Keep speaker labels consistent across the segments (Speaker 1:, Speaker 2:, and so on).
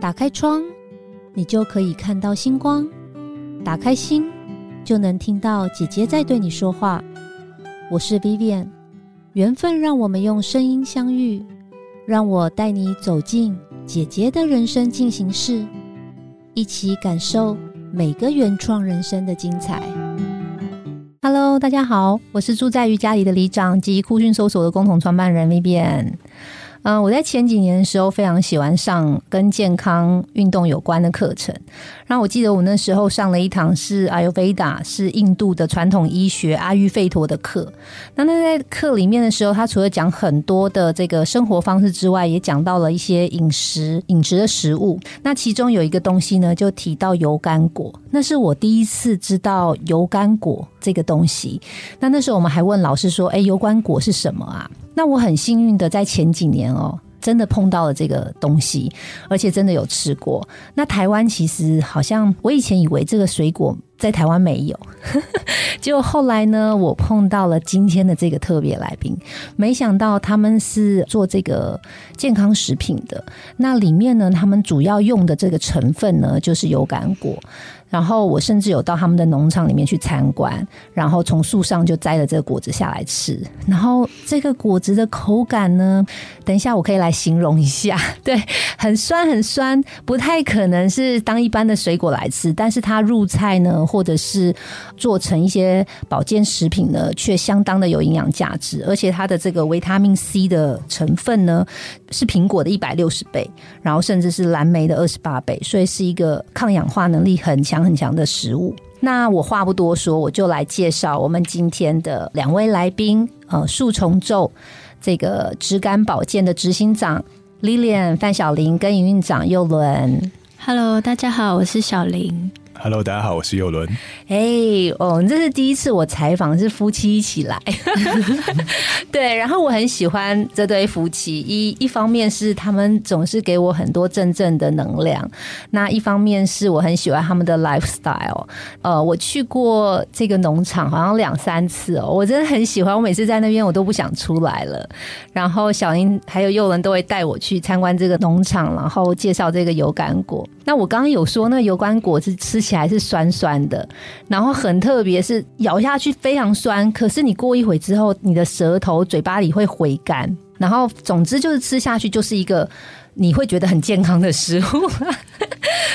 Speaker 1: 打开窗，你就可以看到星光；打开心，就能听到姐姐在对你说话。我是 Vivian，缘分让我们用声音相遇，让我带你走进姐姐的人生进行式，一起感受每个原创人生的精彩。Hello，大家好，我是住在于家里的里长及酷讯搜索的共同创办人 Vivian。嗯，我在前几年的时候非常喜欢上跟健康运动有关的课程。然后我记得我那时候上了一堂是阿尤维达，是印度的传统医学阿育吠陀的课。那那在课里面的时候，他除了讲很多的这个生活方式之外，也讲到了一些饮食饮食的食物。那其中有一个东西呢，就提到油甘果。那是我第一次知道油甘果这个东西。那那时候我们还问老师说：“哎，油甘果是什么啊？”那我很幸运的在前几年哦，真的碰到了这个东西，而且真的有吃过。那台湾其实好像我以前以为这个水果在台湾没有，结果后来呢，我碰到了今天的这个特别来宾，没想到他们是做这个健康食品的。那里面呢，他们主要用的这个成分呢，就是油甘果。然后我甚至有到他们的农场里面去参观，然后从树上就摘了这个果子下来吃。然后这个果子的口感呢，等一下我可以来形容一下，对，很酸很酸，不太可能是当一般的水果来吃，但是它入菜呢，或者是做成一些保健食品呢，却相当的有营养价值，而且它的这个维他命 C 的成分呢，是苹果的一百六十倍，然后甚至是蓝莓的二十八倍，所以是一个抗氧化能力很强。很强的食物。那我话不多说，我就来介绍我们今天的两位来宾。呃，树重咒这个植感保健的执行长 Lilian 范小玲跟营运长佑伦。
Speaker 2: Hello，大家好，我是小玲。
Speaker 3: Hello，大家好，我是佑伦。
Speaker 1: 哎，哦，这是第一次我采访是夫妻一起来，对，然后我很喜欢这对夫妻，一一方面是他们总是给我很多真正的能量，那一方面是我很喜欢他们的 lifestyle。呃，我去过这个农场好像两三次哦，我真的很喜欢，我每次在那边我都不想出来了。然后小英还有佑伦都会带我去参观这个农场，然后介绍这个油甘果。那我刚刚有说，那油甘果子吃。起来是酸酸的，然后很特别，是咬下去非常酸。可是你过一会之后，你的舌头、嘴巴里会回甘。然后总之就是吃下去就是一个你会觉得很健康的食物。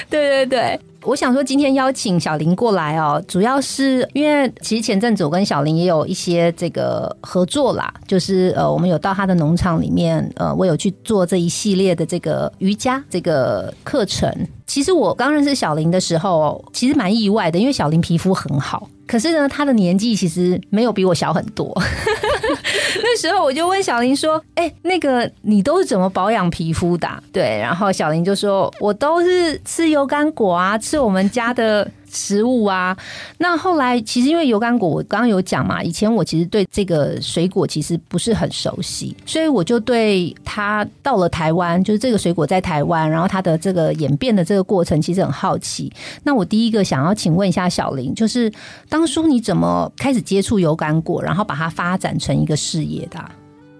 Speaker 1: 对 对对。我想说，今天邀请小林过来哦，主要是因为其实前阵子我跟小林也有一些这个合作啦，就是呃，我们有到他的农场里面，呃，我有去做这一系列的这个瑜伽这个课程。其实我刚认识小林的时候，其实蛮意外的，因为小林皮肤很好，可是呢，他的年纪其实没有比我小很多。那时候我就问小林说：“哎，那个你都是怎么保养皮肤的？”对，然后小林就说：“我都是吃油甘果啊，吃我们家的。”食物啊，那后来其实因为油甘果，我刚刚有讲嘛，以前我其实对这个水果其实不是很熟悉，所以我就对它到了台湾，就是这个水果在台湾，然后它的这个演变的这个过程，其实很好奇。那我第一个想要请问一下小林，就是当初你怎么开始接触油甘果，然后把它发展成一个事业的？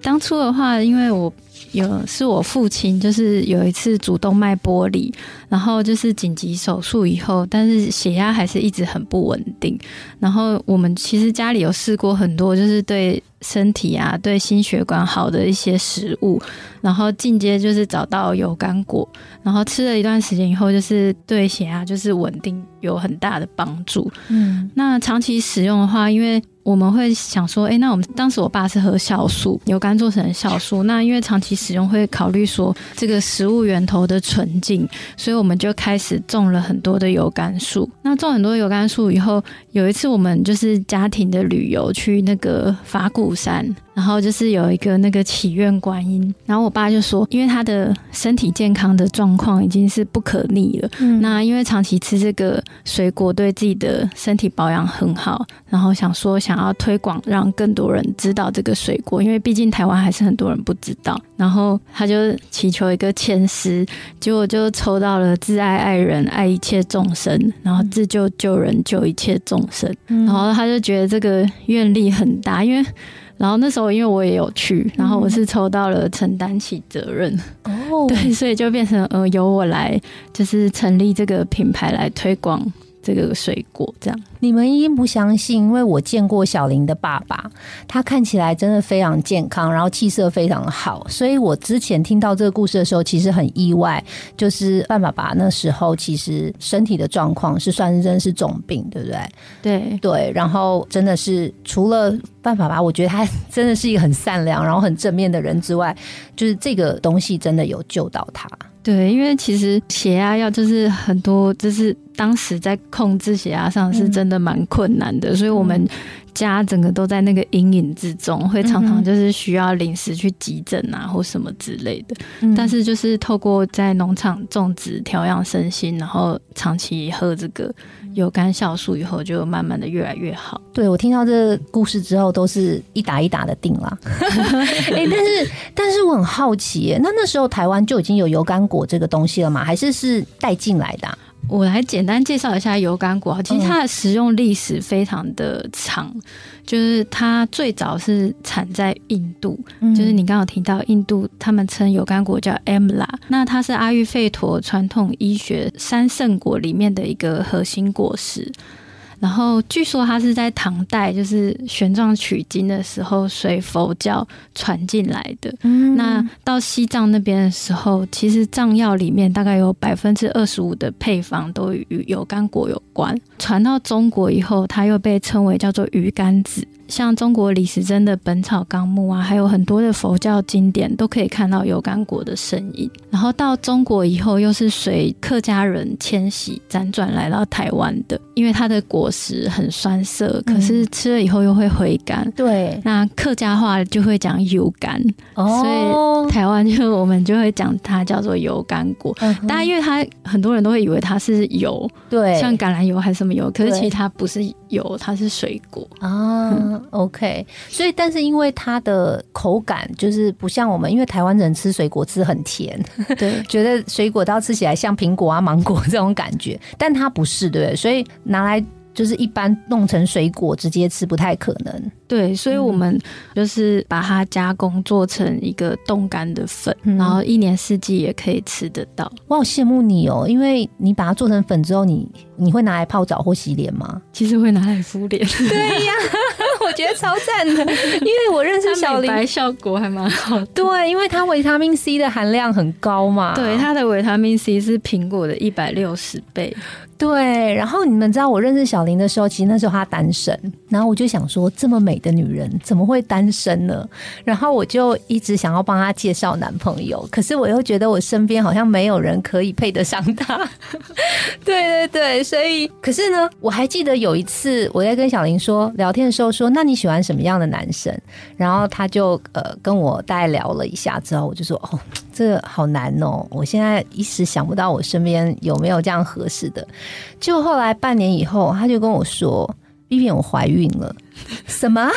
Speaker 2: 当初的话，因为我。有是我父亲，就是有一次主动脉剥离，然后就是紧急手术以后，但是血压还是一直很不稳定。然后我们其实家里有试过很多，就是对身体啊、对心血管好的一些食物，然后进阶就是找到油甘果，然后吃了一段时间以后，就是对血压就是稳定有很大的帮助。嗯，那长期使用的话，因为我们会想说，哎，那我们当时我爸是喝酵素，油甘做成酵素，那因为长期使用会考虑说这个食物源头的纯净，所以我们就开始种了很多的油甘树。那种很多油甘树以后，有一次我们就是家庭的旅游去那个法鼓山。然后就是有一个那个祈愿观音，然后我爸就说，因为他的身体健康的状况已经是不可逆了，嗯。那因为长期吃这个水果对自己的身体保养很好，然后想说想要推广，让更多人知道这个水果，因为毕竟台湾还是很多人不知道，然后他就祈求一个签诗，结果就抽到了自爱爱人爱一切众生，然后自救救人救一切众生，然后他就觉得这个愿力很大，因为。然后那时候因为我也有去，然后我是抽到了承担起责任，
Speaker 1: 哦，
Speaker 2: 对，所以就变成呃由我来就是成立这个品牌来推广这个水果，这样。
Speaker 1: 你们一定不相信，因为我见过小林的爸爸，他看起来真的非常健康，然后气色非常好，所以我之前听到这个故事的时候，其实很意外，就是范爸爸那时候其实身体的状况是算是真是重病，对不对？
Speaker 2: 对
Speaker 1: 对，然后真的是除了范爸爸，我觉得他真的是一个很善良，然后很正面的人之外，就是这个东西真的有救到他。
Speaker 2: 对，因为其实血压药就是很多，就是当时在控制血压上是真的蛮困难的，所以我们家整个都在那个阴影之中，会常常就是需要临时去急诊啊或什么之类的。
Speaker 1: 嗯
Speaker 2: 但是就是透过在农场种植、调养身心，然后长期喝这个有甘酵素以后，就慢慢的越来越好。
Speaker 1: 对我听到这个故事之后，都是一打一打的定啦。哎、但是但是我很好奇耶，那那时候台湾就已经有油甘果这个东西了吗？还是是带进来的啊、
Speaker 2: 我来简单介绍一下油甘果。其实它的食用历史非常的长，就是它最早是产在印度，就是你刚刚有提到印度，他们称油甘果叫 Amla，那它是阿育吠陀传统医学三圣果里面的一个核心果实。然后据说它是在唐代，就是玄奘取经的时候，随佛教传进来的。
Speaker 1: 嗯
Speaker 2: 那到西藏那边的时候，其实藏药里面大概有百分之二十五的配方都与油甘果有关。传到中国以后，它又被称为叫做鱼甘子。像中国李时珍的《本草纲目》啊，还有很多的佛教经典都可以看到油甘果的身影。然后到中国以后，又是随客家人迁徙辗转来到台湾的，因为它的果实很酸涩，可是吃了以后又会回甘。
Speaker 1: 对
Speaker 2: 那客家话就会讲油甘，
Speaker 1: 哦，
Speaker 2: 台湾就我们就会讲它叫做油甘果。
Speaker 1: 嗯哼
Speaker 2: 当然，因为它很多人都会以为它是油，
Speaker 1: 对
Speaker 2: 像橄榄油还是什么油，可是其实它不是油，它是水果。
Speaker 1: 啊，OK，所以但是因为它的口感就是不像我们，因为台湾人吃水果吃很甜，
Speaker 2: 对
Speaker 1: 觉得水果都要吃起来像苹果啊、芒果这种感觉，但它不是，对不对？所以拿来就是一般弄成水果直接吃不太可能。
Speaker 2: 对，所以我们就是把它加工做成一个冻干的粉，
Speaker 1: 嗯
Speaker 2: 然后一年四季也可以吃得到。
Speaker 1: 我好羡慕你哦，因为你把它做成粉之后，你你会拿来泡澡或洗脸吗？
Speaker 2: 其实会拿来敷脸，
Speaker 1: 对呀，我觉得超赞的，因为我认识小林，
Speaker 2: 效果还蛮好的。
Speaker 1: 对，因为它维他命 C 的含量很高嘛，
Speaker 2: 对，它的维他命 C 是苹果的一百六十倍。
Speaker 1: 对，然后你们知道我认识小林的时候，其实那时候她单身，然后我就想说，这么美的女人怎么会单身呢？然后我就一直想要帮她介绍男朋友，可是我又觉得我身边好像没有人可以配得上她。对对对，所以可是呢，我还记得有一次我在跟小林说聊天的时候说，那你喜欢什么样的男生？然后他就呃跟我大概聊了一下之后，我就说哦，这好难哦，我现在一时想不到我身边有没有这样合适的。就后来半年以后，他就跟我说玉萍我怀孕了。”什么？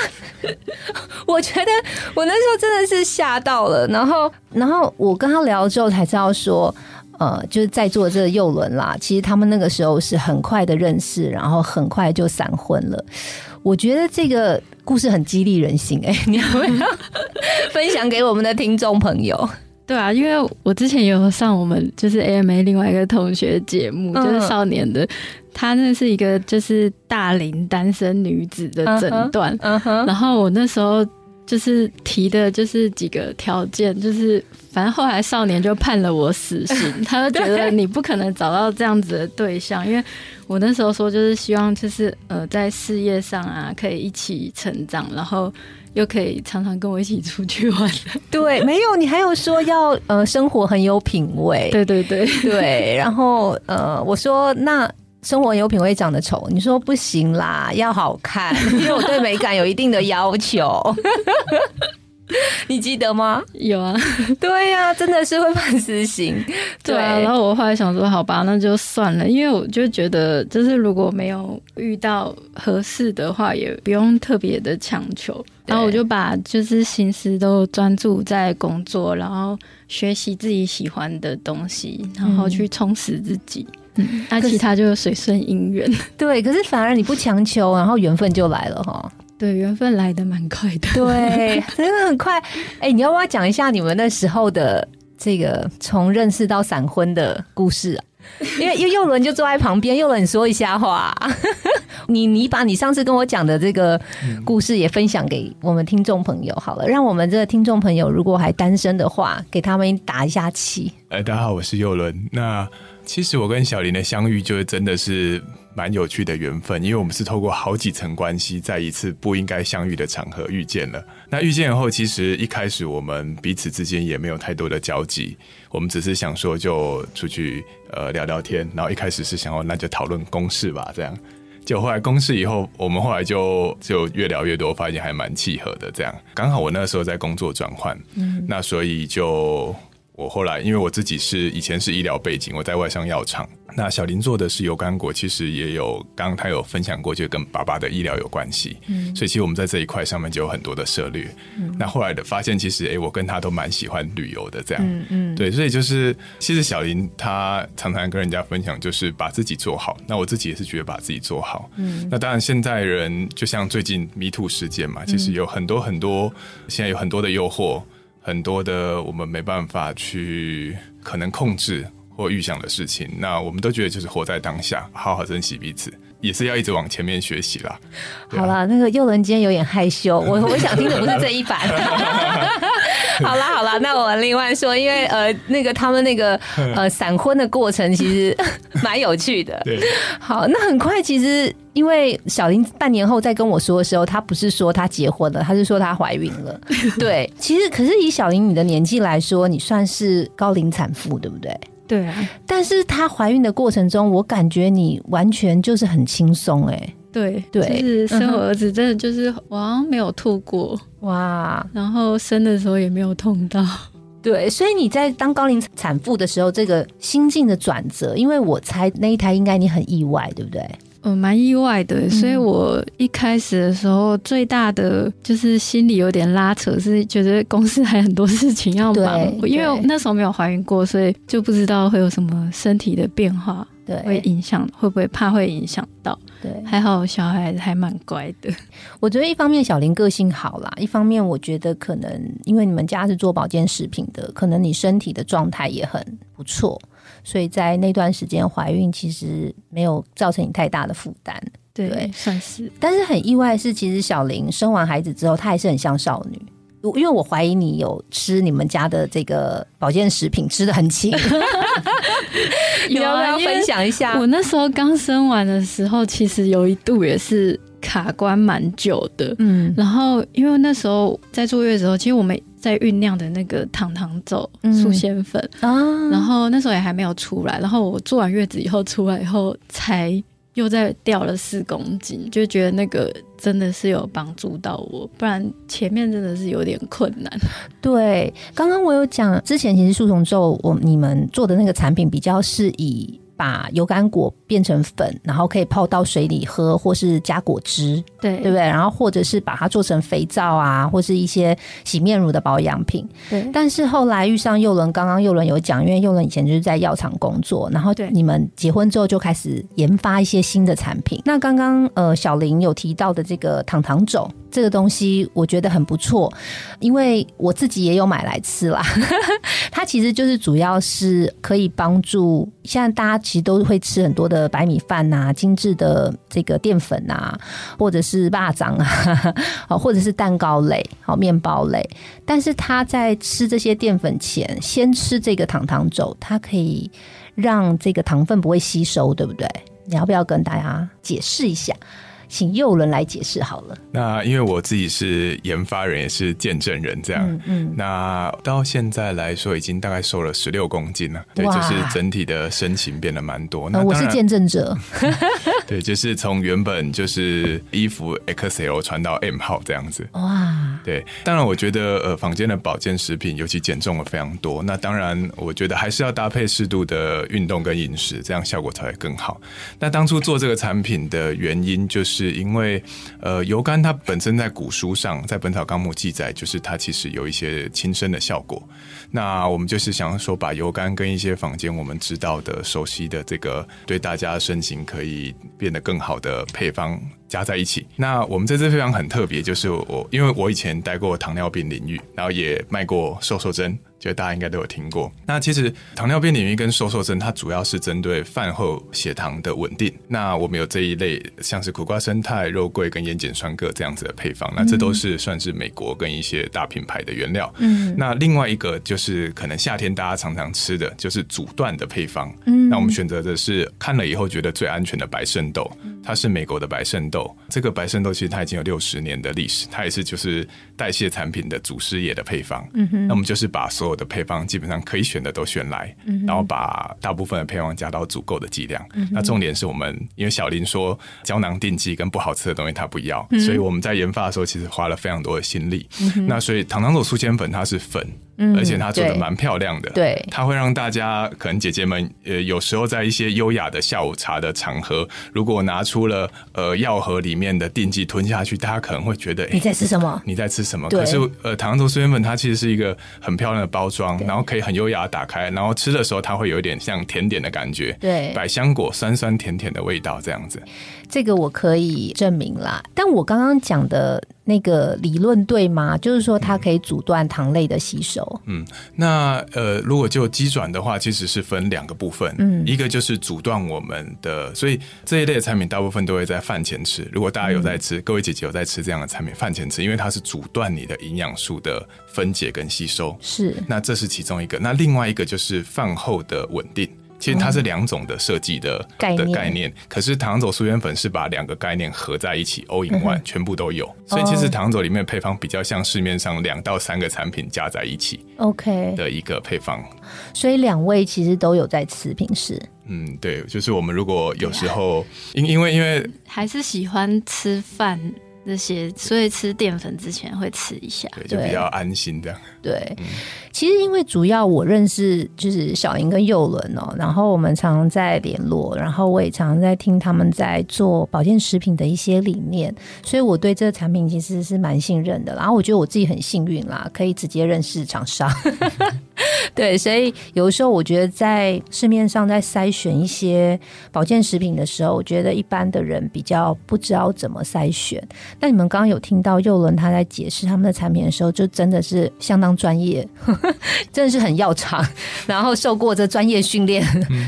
Speaker 1: 我觉得我那时候真的是吓到了。然后，然后我跟他聊之后才知道说。呃，就是在座这个幼轮啦，其实他们那个时候是很快的认识，然后很快就闪婚了。我觉得这个故事很激励人心、哎，你要不要分享给我们的听众朋友？
Speaker 2: 对啊，因为我之前也有上我们就是 AMA 另外一个同学节目，
Speaker 1: 嗯。
Speaker 2: 就是少年的，她那是一个就是大龄单身女子的诊断，
Speaker 1: 嗯哼，
Speaker 2: 然后我那时候就是提的就是几个条件，就是反正后来少年就判了我死刑，他就觉得你不可能找到这样子的对象，因为我那时候说就是希望就是呃在事业上啊可以一起成长，然后又可以常常跟我一起出去玩。
Speaker 1: 对，没有，你还有说要呃生活很有品味，
Speaker 2: 对对对，
Speaker 1: 对，然后呃，我说那生活很有品味长得丑，你说不行啦，要好看，因为我对美感有一定的要求。你记得吗？
Speaker 2: 有啊。
Speaker 1: 对呀、真的是会判死刑。
Speaker 2: 对啊，然后我后来想说，好吧，那就算了，因为我就觉得，就是如果没有遇到合适的话，也不用特别的强求。然后我就把就是心思都专注在工作，然后学习自己喜欢的东西，然后去充实自己。嗯，那其他就随顺因缘。
Speaker 1: 对，可是反而你不强求，然后缘分就来了哈。
Speaker 2: 对，缘分来的蛮快的。
Speaker 1: 对，真的很快。哎，你要不要讲一下你们那时候的这个从认识到闪婚的故事啊？因为因为佑伦就坐在旁边，佑伦你说一下话。你你把你上次跟我讲的这个故事也分享给我们听众朋友好了，让我们这个听众朋友如果还单身的话，给他们打一下气。
Speaker 3: 哎，大家好，我是佑伦。那其实我跟小林的相遇，就是真的是蛮有趣的缘分，因为我们是透过好几层关系，在一次不应该相遇的场合遇见了。那遇见后，其实一开始我们彼此之间也没有太多的交集，我们只是想说就出去呃聊聊天，然后一开始是想要那就讨论公事吧，这样。就后来公事以后，我们后来就就越聊越多，发现还蛮契合的。这样刚好我那时候在工作转换，嗯，那所以就。我后来，因为我自己是以前是医疗背景，我在外商药厂。那小林做的是油甘果，其实也有，刚刚他有分享过，就跟爸爸的医疗有关系。嗯，所以其实我们在这一块上面就有很多的策略。嗯，那后来的发现，其实哎，我跟他都蛮喜欢旅游的，这样。嗯嗯，对，所以就是其实小林他常常跟人家分享，就是把自己做好。那我自己也是觉得把自己做好。嗯，那当然现在人就像最近迷途事件嘛，其实有很多很多，现在有很多的诱惑。很多的我们没办法去可能控制或预想的事情，那我们都觉得就是活在当下，好好珍惜彼此，也是要一直往前面学习啦。
Speaker 1: 好了，那个幼伦今天有点害羞，我 我想听的不是这一版。好啦好啦，那我另外说，因为呃，那个他们那个 呃闪婚的过程其实蛮有趣的。
Speaker 3: 对，
Speaker 1: 好，那很快其实因为小林半年后再跟我说的时候，她不是说她结婚了，她是说她怀孕了。对，其实可是以小林你的年纪来说，你算是高龄产妇，对不对？
Speaker 2: 对啊。
Speaker 1: 但是她怀孕的过程中，我感觉你完全就是很轻松，哎。
Speaker 2: 对对，就是生我儿子，真的就是我好像没有吐过哇，然后生的时候也没有痛到。
Speaker 1: 对，所以你在当高龄产妇的时候，这个心境的转折，因为我猜那一胎应该你很意外，对不对？
Speaker 2: 嗯，蛮意外的。所以我一开始的时候，最大的就是心里有点拉扯，是觉得公司还很多事情要忙，因为那时候没有怀孕过，所以就不知道会有什么身体的变化。对，会影响，会不会怕会影响到？对，还好小孩还蛮乖的。
Speaker 1: 我觉得一方面小林个性好啦，一方面我觉得可能因为你们家是做保健食品的，可能你身体的状态也很不错，所以在那段时间怀孕其实没有造成你太大的负担。
Speaker 2: 对，算是。
Speaker 1: 但是很意外是，其实小林生完孩子之后，她还是很像少女。因为我怀疑你有吃你们家的这个保健食品，吃的很轻。有要分享一下？
Speaker 2: 我那时候刚生完的时候，其实有一度也是卡关蛮久的。嗯，然后因为那时候在坐月的时候，其实我们在酝酿的那个糖糖走素纤粉啊，然后那时候也还没有出来。然后我做完月子以后出来以后才。又再掉了四公斤，就觉得那个真的是有帮助到我，不然前面真的是有点困难。
Speaker 1: 对，刚刚我有讲，之前其实树虫咒我你们做的那个产品比较是以。把油甘果变成粉，然后可以泡到水里喝，或是加果汁，
Speaker 2: 对
Speaker 1: 对不对？然后或者是把它做成肥皂啊，或是一些洗面乳的保养品。
Speaker 2: 对。
Speaker 1: 但是后来遇上佑伦，刚刚佑伦有讲，因为佑伦以前就是在药厂工作，然后你们结婚之后就开始研发一些新的产品。那刚刚呃小林有提到的这个糖糖种。这个东西我觉得很不错，因为我自己也有买来吃啦。它其实就是主要是可以帮助，现在大家其实都会吃很多的白米饭呐、精致的这个淀粉呐，或者是巴掌啊，或者是蛋糕类、好面包类。但是他在吃这些淀粉前，先吃这个糖糖粥，它可以让这个糖分不会吸收，对不对？你要不要跟大家解释一下？请右轮来解释好了。
Speaker 3: 那因为我自己是研发人，也是见证人，这样。嗯。那到现在来说，已经大概瘦了十六公斤了。对，就是整体的身形变得蛮多。
Speaker 1: 那我是见证者。
Speaker 3: 对，就是从原本就是衣服 XL 穿到 M 号这样子。哇。对，当然我觉得呃，房间的保健食品尤其减重了非常多。那当然，我觉得还是要搭配适度的运动跟饮食，这样效果才会更好。那当初做这个产品的原因就是。是因为，呃，油甘它本身在古书上，在《本草纲目》记载，就是它其实有一些轻身的效果。那我们就是想说，把油甘跟一些坊间我们知道的、熟悉的这个，对大家身形可以变得更好的配方，加在一起。那我们这支配方很特别，就是我因为我以前待过糖尿病领域，然后也卖过瘦瘦针。觉得大家应该都有听过。那其实糖尿病领域跟瘦瘦针，它主要是针对饭后血糖的稳定。那我们有这一类，像是苦瓜生态、肉桂跟烟碱酸铬这样子的配方。那这都是算是美国跟一些大品牌的原料。嗯。那另外一个就是可能夏天大家常常吃的就是阻断的配方。嗯。那我们选择的是看了以后觉得最安全的白圣豆，它是美国的白圣豆。这个白圣豆其实它已经有六十年的历史，它也是就是代谢产品的祖师爷的配方。嗯哼。那我们就是把所有的配方基本上可以选的都选来，然后把大部分的配方加到足够的剂量。那重点是我们，因为小林说胶囊定剂跟不好吃的东西他不要，所以我们在研发的时候其实花了非常多的心力。那所以糖糖豆素纤粉它是粉。而且它做的蛮漂亮的，
Speaker 1: 对，
Speaker 3: 它会让大家可能姐姐们呃有时候在一些优雅的下午茶的场合，如果拿出了呃药盒里面的定剂吞下去，大家可能会觉得
Speaker 1: 你在吃什么？
Speaker 3: 你在吃什么？可是呃糖醋素颜粉它其实是一个很漂亮的包装，然后可以很优雅打开，然后吃的时候它会有一点像甜点的感觉，
Speaker 1: 对，
Speaker 3: 百香果酸酸甜甜的味道这样子。
Speaker 1: 这个我可以证明啦，但我刚刚讲的那个理论对吗？就是说它可以阻断糖类的吸收。
Speaker 3: 嗯，那呃，如果就鸡转的话，其实是分两个部分。嗯，一个就是阻断我们的，所以这一类的产品大部分都会在饭前吃。如果大家有在吃，各位姐姐有在吃这样的产品，饭前吃，因为它是阻断你的营养素的分解跟吸收。
Speaker 1: 是，
Speaker 3: 那这是其中一个。那另外一个就是饭后的稳定。其实它是两种的设计的的概念，可是糖走素颜粉是把两个概念合在一起，all in one，全部都有。所以其实糖走里面配方比较像市面上两到三个产品加在一起
Speaker 1: ，OK
Speaker 3: 的一个配方。
Speaker 1: 所以两位其实都有在吃平时。
Speaker 3: 嗯，对，就是我们如果有时候因因为因为
Speaker 2: 还是喜欢吃饭。这些，所以吃淀粉之前会吃一下，
Speaker 3: 对，就比较安心这样。
Speaker 1: 对，其实因为主要我认识就是小莹跟佑伦哦，然后我们常常在联络，然后我也常常在听他们在做保健食品的一些理念，所以我对这个产品其实是蛮信任的。然后我觉得我自己很幸运啦，可以直接认识厂商。对，所以有的时候我觉得在市面上在筛选一些保健食品的时候，我觉得一般的人比较不知道怎么筛选。那你们刚刚有听到佑伦他在解释他们的产品的时候，就真的是相当专业，真的是很要长，然后受过这专业训练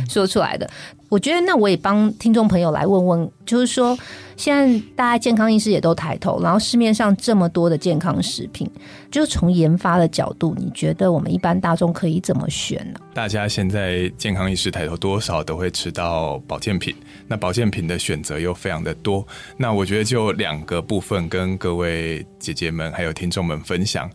Speaker 1: 说出来的。我觉得那我也帮听众朋友来问问，就是说。现在大家健康意识也都抬头，然后市面上这么多的健康食品，就从研发的角度，你觉得我们一般大众可以怎么选呢？
Speaker 3: 大家现在健康意识抬头，多少都会吃到保健品，那保健品的选择又非常的多。那我觉得就两个部分跟各位姐姐们还有听众们分享。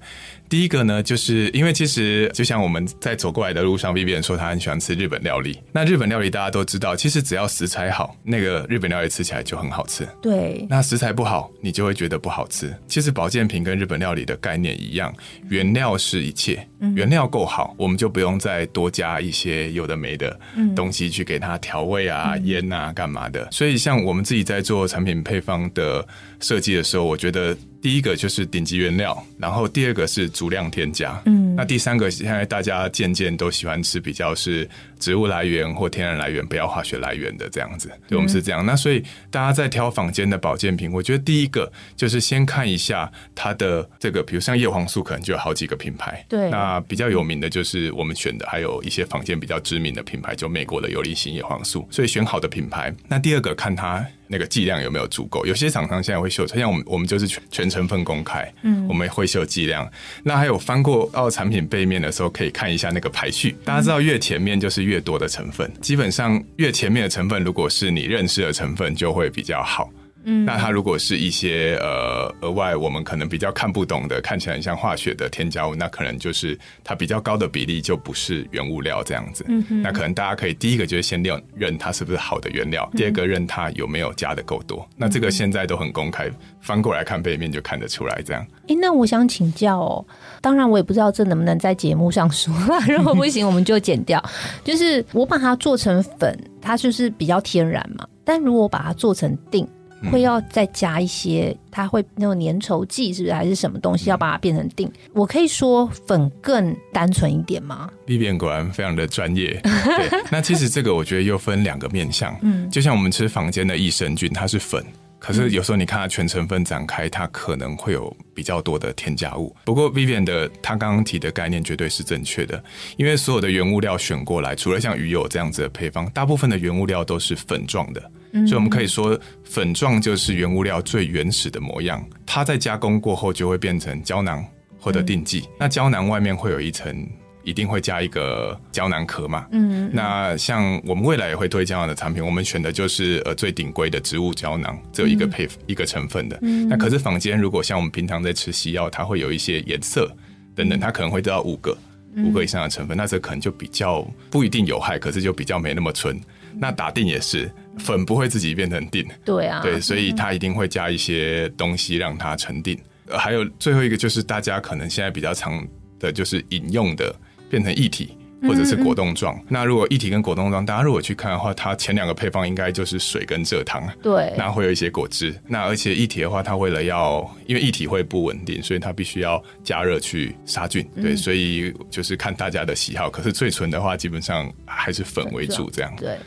Speaker 3: 第一个呢，就是因为其实就像我们在走过来的路上，B B 说他很喜欢吃日本料理。那日本料理大家都知道，其实只要食材好，那个日本料理吃起来就很好吃。
Speaker 1: 对。
Speaker 3: 那食材不好，你就会觉得不好吃。其实保健品跟日本料理的概念一样，原料是一切，原料够好，我们就不用再多加一些有的没的东西去给它调味啊、腌啊、干嘛的。所以像我们自己在做产品配方的设计的时候，我觉得。第一个就是顶级原料，然后第二个是足量添加，嗯，那第三个现在大家渐渐都喜欢吃比较是植物来源或天然来源，不要化学来源的这样子，对，我们是这样。那所以大家在挑坊间的保健品，我觉得第一个就是先看一下它的这个，比如像叶黄素，可能就有好几个品牌，
Speaker 1: 对，
Speaker 3: 那比较有名的就是我们选的，还有一些坊间比较知名的品牌，就美国的游离型叶黄素，所以选好的品牌。那第二个看它。那个剂量有没有足够？有些厂商现在会秀，像我们我们就是全全成分公开，嗯，我们会秀剂量。那还有翻过到产品背面的时候，可以看一下那个排序。大家知道，越前面就是越多的成分，基本上越前面的成分，如果是你认识的成分，就会比较好。嗯，那它如果是一些呃额外我们可能比较看不懂的，看起来很像化学的添加物，那可能就是它比较高的比例就不是原物料这样子。嗯那可能大家可以第一个就是先认认它是不是好的原料，第二个认它有没有加的够多。那这个现在都很公开，翻过来看背面就看得出来这样。
Speaker 1: 哎，那我想请教哦，当然我也不知道这能不能在节目上说，如果不行我们就剪掉。就是我把它做成粉，它就是比较天然嘛。但如果把它做成锭。会要再加一些，它会那种粘稠剂，是不是还是什么东西要把它变成锭？我可以说粉更单纯一点吗
Speaker 3: ？B B 果然非常的专业。对，那其实这个我觉得又分两个面向，嗯，就像我们吃房间的益生菌，它是粉。可是有时候你看它全成分展开，它可能会有比较多的添加物。不过 Vivian 的他刚刚提的概念绝对是正确的，因为所有的原物料选过来，除了像鱼油这样子的配方，大部分的原物料都是粉状的，所以我们可以说粉状就是原物料最原始的模样。它在加工过后就会变成胶囊或者定剂，那胶囊外面会有一层。一定会加一个胶囊壳嘛？嗯，那像我们未来也会推胶囊的产品，我们选的就是呃最顶规的植物胶囊，只有一个配一个成分的。嗯，那可是坊间如果像我们平常在吃西药，它会有一些颜色等等，它可能会得到五个五个以上的成分，那这可能就比较不一定有害，可是就比较没那么纯。那打定也是粉不会自己变成定，
Speaker 1: 对啊，
Speaker 3: 对，所以它一定会加一些东西让它沉定。还有最后一个就是大家可能现在比较常的就是饮用的。变成液体或者是果冻状。那如果液体跟果冻状，大家如果去看的话，它前两个配方应该就是水跟蔗糖。
Speaker 1: 对，
Speaker 3: 那会有一些果汁。那而且液体的话，它为了要，因为液体会不稳定，所以它必须要加热去杀菌。对，所以就是看大家的喜好。可是最纯的话，基本上还是粉为主这样。
Speaker 1: 对。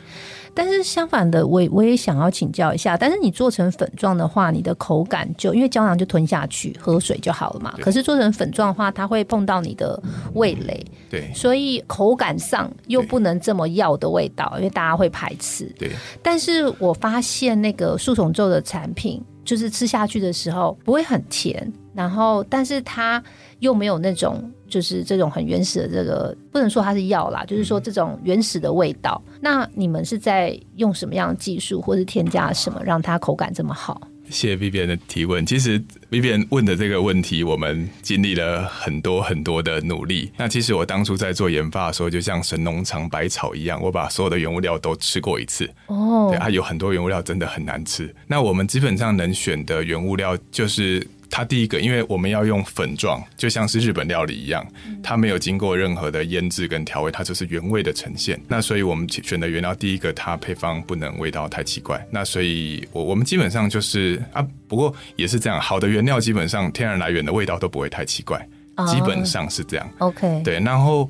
Speaker 1: 但是相反的，我我也想要请教一下。但是你做成粉状的话，你的口感就因为胶囊就吞下去，喝水就好了嘛。可是做成粉状的话，它会碰到你的味蕾，
Speaker 3: 对，
Speaker 1: 所以口感上又不能这么药的味道，因为大家会排斥。
Speaker 3: 对。
Speaker 1: 但是我发现那个树丛咒的产品，就是吃下去的时候不会很甜，然后但是它又没有那种。就是这种很原始的这个，不能说它是药啦，就是说这种原始的味道。那你们是在用什么样的技术，或是添加什么，让它口感这么好？
Speaker 3: 谢谢 Vivian 的提问。其实 Vivian 问的这个问题，我们经历了很多很多的努力。那其实我当初在做研发的时候，就像神农尝百草一样，我把所有的原物料都吃过一次。哦，对，它有很多原物料真的很难吃。那我们基本上能选的原物料就是。它第一个，因为我们要用粉状，就像是日本料理一样，它没有经过任何的腌制跟调味，它就是原味的呈现。那所以我们选的原料，第一个它配方不能味道太奇怪。那所以，我我们基本上就是啊，不过也是这样，好的原料基本上天然来源的味道都不会太奇怪，基本上是这样。
Speaker 1: OK，
Speaker 3: 对，然后。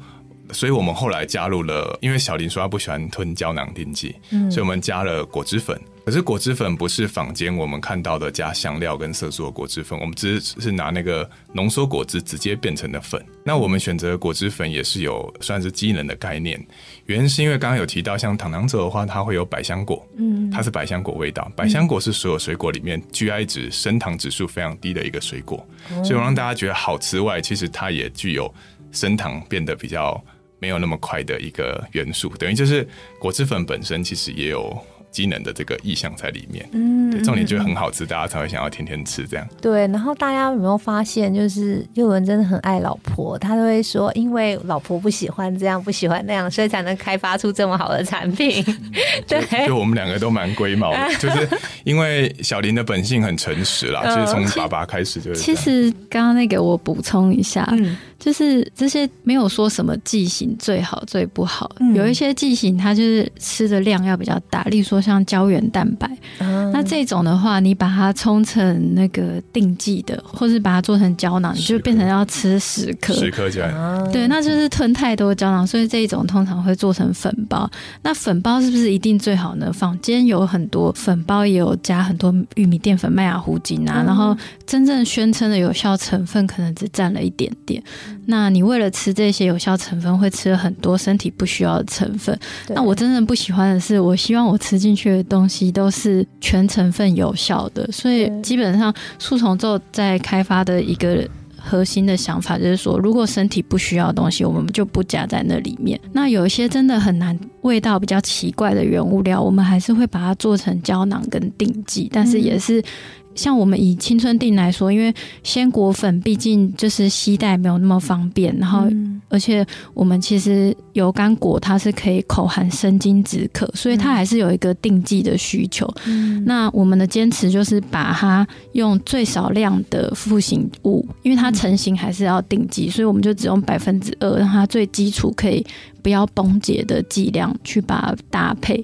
Speaker 3: 所以我们后来加入了，因为小林说他不喜欢吞胶囊定剂，所以我们加了果汁粉。可是果汁粉不是坊间我们看到的加香料跟色素的果汁粉，我们只是拿那个浓缩果汁直接变成的粉。那我们选择果汁粉也是有算是机能的概念，原因是因为刚刚有提到，像糖糖者的话，它会有百香果，嗯，它是百香果味道。百香果是所有水果里面 GI 值升糖指数非常低的一个水果，所以我让大家觉得好吃外，其实它也具有升糖变得比较。没有那么快的一个元素，等于就是果汁粉本身其实也有。机能的这个意向在里面，嗯，重点就是很好吃，大家才会想要天天吃这样。
Speaker 1: 对，然后大家有没有发现，就是佑文真的很爱老婆，他都会说，因为老婆不喜欢这样，不喜欢那样，所以才能开发出这么好的产品。对，
Speaker 3: 就我们两个都蛮龟毛的，就是因为小林的本性很诚实啦，就是从爸爸开始就是。
Speaker 2: 其实刚刚那个我补充一下，就是这些没有说什么剂型最好最不好，有一些剂型它就是吃的量要比较大，例如说。像胶原蛋白，那这种的话，你把它冲成那个定剂的，或是把它做成胶囊，你就变成要吃十颗，
Speaker 3: 十颗起来，
Speaker 2: 对，那就是吞太多胶囊，所以这一种通常会做成粉包。那粉包是不是一定最好呢？坊间有很多粉包，也有加很多玉米淀粉、麦芽糊精啊，然后真正宣称的有效成分可能只占了一点点。那你为了吃这些有效成分，会吃了很多身体不需要的成分。那我真正不喜欢的是，我希望我吃进。去的东西都是全成分有效的，所以基本上树丛咒在开发的一个核心的想法就是说，如果身体不需要的东西，我们就不加在那里面。那有一些真的很难、味道比较奇怪的原物料，我们还是会把它做成胶囊跟定剂，但是也是。像我们以青春定来说，因为鲜果粉毕竟就是携带没有那么方便，然后而且我们其实油甘果它是可以口含生津止渴，所以它还是有一个定剂的需求。那我们的坚持就是把它用最少量的复形物，因为它成型还是要定剂，所以我们就只用百分之二，让它最基础可以不要崩解的剂量去把它搭配。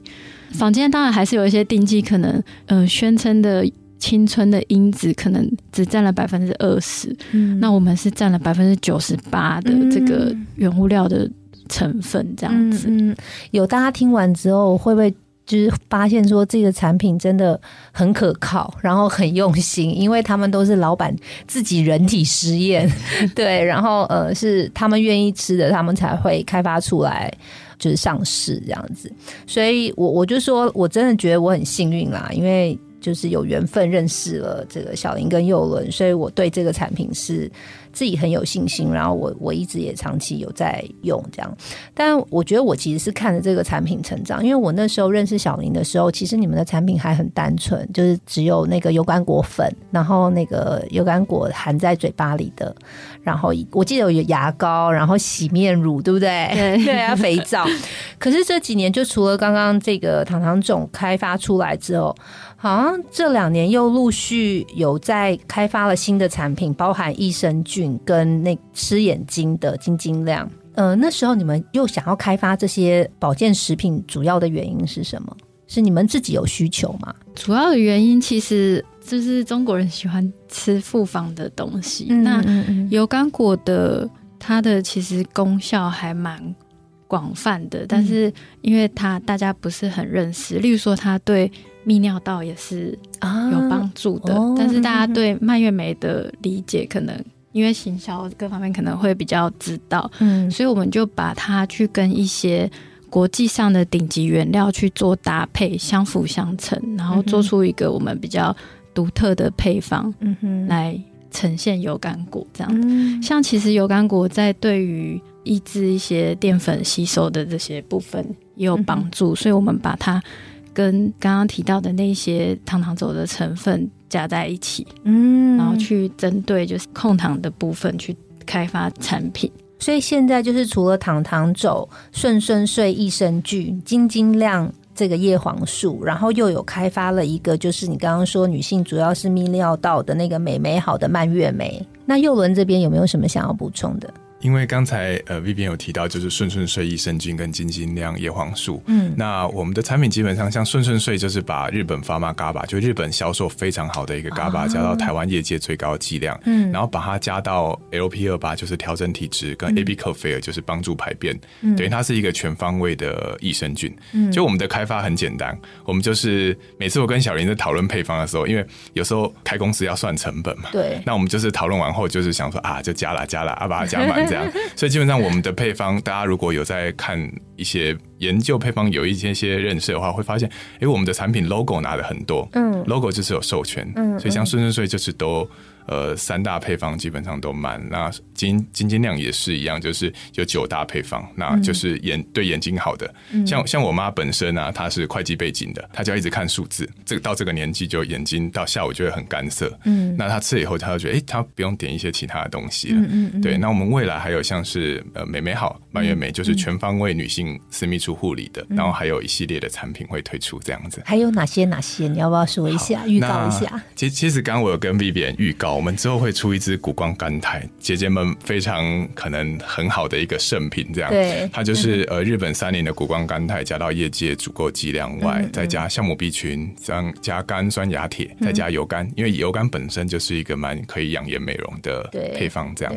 Speaker 2: 坊间当然还是有一些定剂，可能呃宣称的。青春的因子可能只占了百分之二十，那我们是占了百分之九十八的这个原物料的成分，这样子。
Speaker 1: 嗯有大家听完之后会不会就是发现说这个产品真的很可靠，然后很用心，因为他们都是老板自己人体实验，对，然后呃是他们愿意吃的，他们才会开发出来。就是上市这样子，所以我我就说我真的觉得我很幸运啦，因为就是有缘分认识了这个小林跟佑伦，所以我对这个产品是。自己很有信心，然后我我一直也长期有在用这样，但我觉得我其实是看着这个产品成长，因为我那时候认识小林的时候，其实你们的产品还很单纯，就是只有那个油甘果粉，然后那个油甘果含在嘴巴里的，然后我记得有牙膏，然后洗面乳，对不对？对啊，肥皂。可是这几年，就除了刚刚这个糖糖种开发出来之后。好像这两年又陆续有在开发了新的产品，包含益生菌跟那吃眼睛的晶晶亮。呃，那时候你们又想要开发这些保健食品，主要的原因是什么？是你们自己有需求吗？
Speaker 2: 主要的原因其实就是中国人喜欢吃复方的东西。那油甘果的它的其实功效还蛮广泛的，但是因为它大家不是很认识，例如说它对。泌尿道也是有帮助的，但是大家对蔓越莓的理解可能因为行销各方面可能会比较知道，嗯，所以我们就把它去跟一些国际上的顶级原料去做搭配，相辅相成，然后做出一个我们比较独特的配方，嗯哼，来呈现油甘果这样。子。像其实油甘果在对于抑制一些淀粉吸收的这些部分也有帮助，所以我们把它。跟刚刚提到的那些糖糖走的成分加在一起，嗯，然后去针对就是控糖的部分去开发产品。
Speaker 1: 所以现在就是除了糖糖走、顺顺睡益生菌、晶晶亮这个叶黄素，然后又有开发了一个，就是你刚刚说女性主要是泌尿道的那个美美好的蔓越莓。那幼伦这边有没有什么想要补充的？
Speaker 3: 因为刚才呃 V B 有提到，就是顺顺睡益生菌跟金金亮叶黄素。嗯，那我们的产品基本上像顺顺睡，就是把日本发妈 GABA，就日本销售非常好的一个 GABA，加到台湾业界最高剂量。嗯，然后把它加到 LP 二八，就是调整体质，跟 AB 克菲尔就是帮助排便。嗯，等于它是一个全方位的益生菌。嗯，就我们的开发很简单，我们就是每次我跟小林在讨论配方的时候，因为有时候开公司要算成本嘛。
Speaker 1: 对。
Speaker 3: 那我们就是讨论完后，就是想说啊，就加了加了，啊把它加满。这样，所以基本上我们的配方，大家如果有在看一些研究配方，有一些些认识的话，会发现，哎，我们的产品 logo 拿的很多，嗯，logo 就是有授权，嗯，所以像顺顺水就是都。呃，三大配方基本上都满。那金金金量也是一样，就是有九大配方，那就是眼对眼睛好的。像像我妈本身啊，她是会计背景的，她就要一直看数字。这个到这个年纪，就眼睛到下午就会很干涩。嗯，那她吃了以后，她就觉得，哎，她不用点一些其他的东西了。嗯嗯。对，那我们未来还有像是呃美美好蔓越莓，就是全方位女性私密处护理的，然后还有一系列的产品会推出这样子。
Speaker 1: 还有哪些哪些？你要不要说一下预告一下？
Speaker 3: 其其实刚刚我有跟 B B 预告。我们之后会出一支谷胱甘肽，姐姐们非常可能很好的一个圣品，这样。
Speaker 1: 对，
Speaker 3: 它就是呃日本三年的谷胱甘肽加到业界足够剂量外，再加酵母 B 群，加加甘酸亚铁，再加油甘，因为油甘本身就是一个蛮可以养颜美容的配方，这样。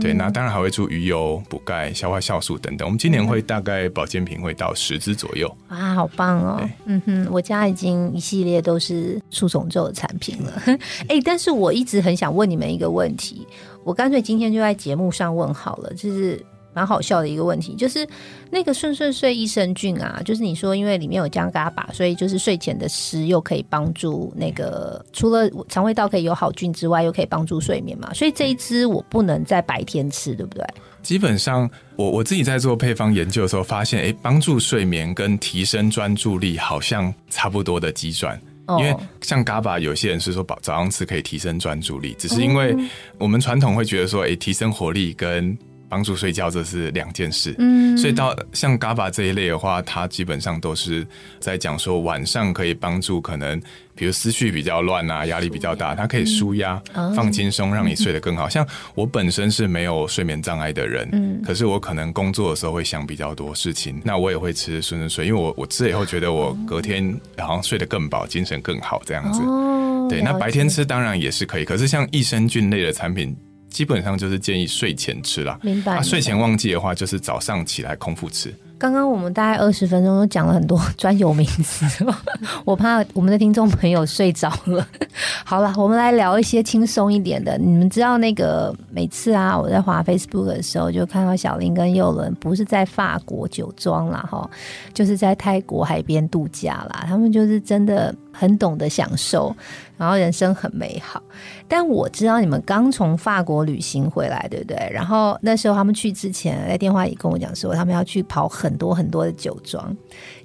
Speaker 3: 对，那当然还会出鱼油补钙、消化酵素等等。我们今年会大概保健品会到十支左右。
Speaker 1: 哇，好棒哦！嗯哼，我家已经一系列都是树虫皱的产品了。哎，但是我一直很想问你们一个问题，我干脆今天就在节目上问好了，就是蛮好笑的一个问题，就是那个顺顺睡益生菌啊，就是你说因为里面有姜嘎巴，所以就是睡前的吃又可以帮助那个除了肠胃道可以有好菌之外，又可以帮助睡眠嘛，所以这一支我不能在白天吃，对不对？
Speaker 3: 基本上，我我自己在做配方研究的时候发现，哎，帮助睡眠跟提升专注力好像差不多的机转。因为像 GABA，有些人是说早早上吃可以提升专注力，只是因为我们传统会觉得说，哎，提升活力跟帮助睡觉这是两件事。嗯，所以到像 GABA 这一类的话，它基本上都是在讲说晚上可以帮助可能。比如思绪比较乱啊，压力比较大，它可以舒压、放轻松，让你睡得更好。像我本身是没有睡眠障碍的人，嗯，可是我可能工作的时候会想比较多事情，那我也会吃顺顺睡，因为我我吃了以后觉得我隔天好像睡得更饱，精神更好这样子。哦，对，那白天吃当然也是可以，可是像益生菌类的产品，基本上就是建议睡前吃啦。
Speaker 1: 明白。
Speaker 3: 睡前忘记的话，就是早上起来空腹吃。
Speaker 1: 刚刚我们大概二十分钟都讲了很多 专有名词，我怕我们的听众朋友睡着了。好了，我们来聊一些轻松一点的。你们知道那个每次啊，我在滑 Facebook 的时候，就看到小林跟佑伦不是在法国酒庄啦，哈，就是在泰国海边度假啦。他们就是真的很懂得享受。然后人生很美好，但我知道你们刚从法国旅行回来，对不对？然后那时候他们去之前，在电话里跟我讲说，他们要去跑很很多很多的酒庄。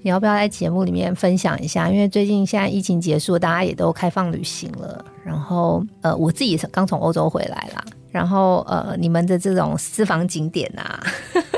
Speaker 1: 你要不要在节目里面分享一下？因为最近现在疫情结束，大家也都开放旅行了。然后呃，我自己刚从欧洲回来啦。然后呃，你们的这种私房景点啊，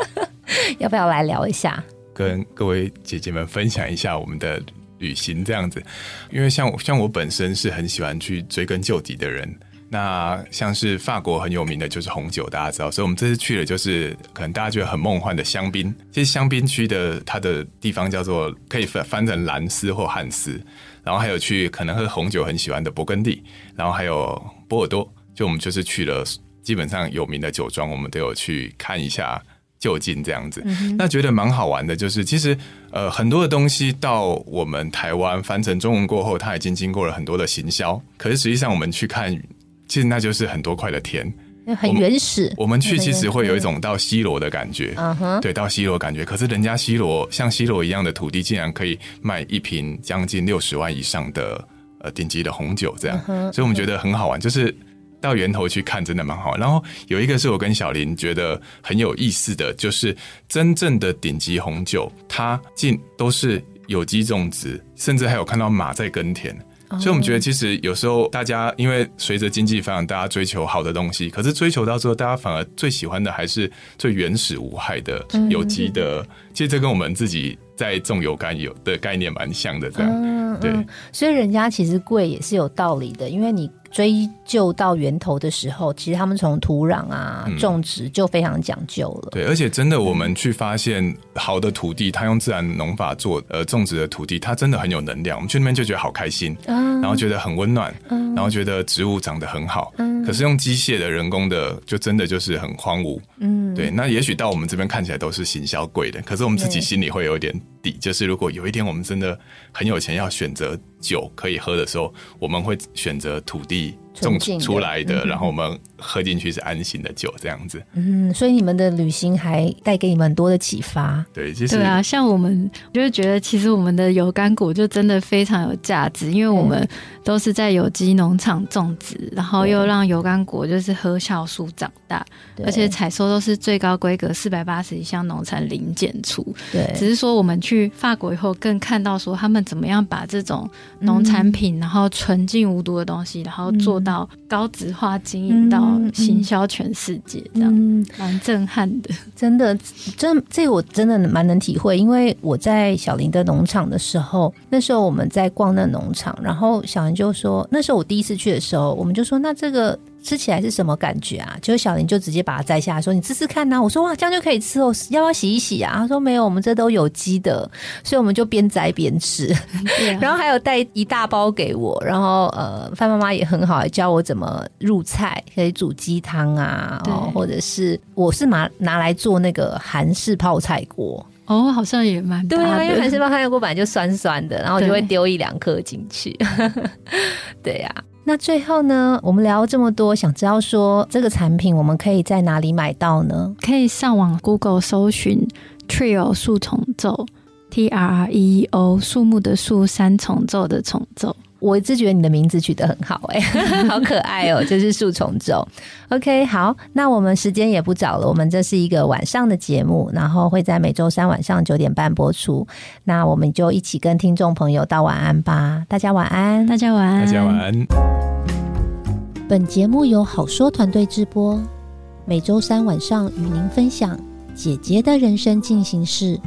Speaker 1: 要不要来聊一下？
Speaker 3: 跟各位姐姐们分享一下我们的。旅行这样子，因为像像我本身是很喜欢去追根究底的人。那像是法国很有名的就是红酒，大家知道，所以我们这次去的就是可能大家觉得很梦幻的香槟。其实香槟区的它的地方叫做可以翻翻成兰斯或汉斯，然后还有去可能喝红酒很喜欢的勃艮第，然后还有波尔多。就我们就是去了基本上有名的酒庄，我们都有去看一下。就近这样子，那觉得蛮好玩的。就是其实呃，很多的东西到我们台湾翻成中文过后，它已经经过了很多的行销。可是实际上我们去看，其实那就是很多块的田，
Speaker 1: 很原始。
Speaker 3: 我们去其实会有一种到西罗的感觉，嗯哼，对，到西罗感觉。可是人家西罗像西罗一样的土地，竟然可以卖一瓶将近六十万以上的呃顶级的红酒，这样，所以我们觉得很好玩，就是。到源头去看真的蛮好，然后有一个是我跟小林觉得很有意思的，就是真正的顶级红酒，它竟都是有机种植，甚至还有看到马在耕田，所以我们觉得其实有时候大家因为随着经济发展，大家追求好的东西，可是追求到最后，大家反而最喜欢的还是最原始无害的有机的。其实这跟我们自己在种油甘油的概念蛮像的，这样嗯对。
Speaker 1: 所以人家其实贵也是有道理的，因为你。追究到源头的时候，其实他们从土壤啊种植就非常讲究了。
Speaker 3: 对，而且真的，我们去发现好的土地，它用自然农法做呃种植的土地，它真的很有能量。我们去那边就觉得好开心，然后觉得很温暖，然后觉得植物长得很好。嗯可是用机械的人工的，就真的就是很荒芜。嗯，对。那也许到我们这边看起来都是行销贵的，可是我们自己心里会有点底，就是如果有一天我们真的很有钱，要选择。酒可以喝的时候，我们会选择土地种出来的，然后我们喝进去是安心的酒，这样子。
Speaker 1: 嗯，所以你们的旅行还带给你们很多的启发。
Speaker 3: 对，其实
Speaker 2: 对啊，像我们就是觉得，其实我们的油甘果就真的非常有价值，因为我们都是在有机农场种植，然后又让油甘果就是喝酵素长大，而且采收都是最高规格四百八十一项农产零检出。
Speaker 1: 对，
Speaker 2: 只是说我们去法国以后，更看到说他们怎么样把这种。农产品，然后纯净无毒的东西，然后做到高值化经营到行销全世界，这样蛮震撼的。
Speaker 1: 真的，这这我真的蛮能体会，因为我在小林的农场的时候，那时候我们在逛那农场，然后小林就说，那时候我第一次去的时候，我们就说，那这个。吃起来是什么感觉啊？就是小林就直接把它摘下来说：“你吃吃看呐。”我说：“哇，这样就可以吃哦，要不要洗一洗啊？”他说：“没有，我们这都有机的，所以我们就边摘边吃。” 然后还有带一大包给我，然后呃，范妈妈也很好，教我怎么入菜，可以煮鸡汤啊，或者是我是拿拿来做那个韩式泡菜锅
Speaker 2: 哦，好像也蛮
Speaker 1: 对啊，因为韩式泡菜锅本来就酸酸的，然后我就会丢一两颗进去。对呀。那最后呢，我们聊这么多，想知道说这个产品我们可以在哪里买到呢？
Speaker 2: 可以上网 Google 搜寻 Trio 树重奏，T R R E O 树木的树，三重奏的重奏。
Speaker 1: 我一直觉得你的名字取得很好，哎，好可爱哦，就是树重奏。OK，好，那我们时间也不早了，我们这是一个晚上的节目，然后会在每周三晚上九点半播出。那我们就一起跟听众朋友道晚安吧，大家晚安，
Speaker 2: 大家晚安，
Speaker 3: 大家晚安。
Speaker 1: 本节目由好说团队制播，每周三晚上与您分享姐姐的人生进行式。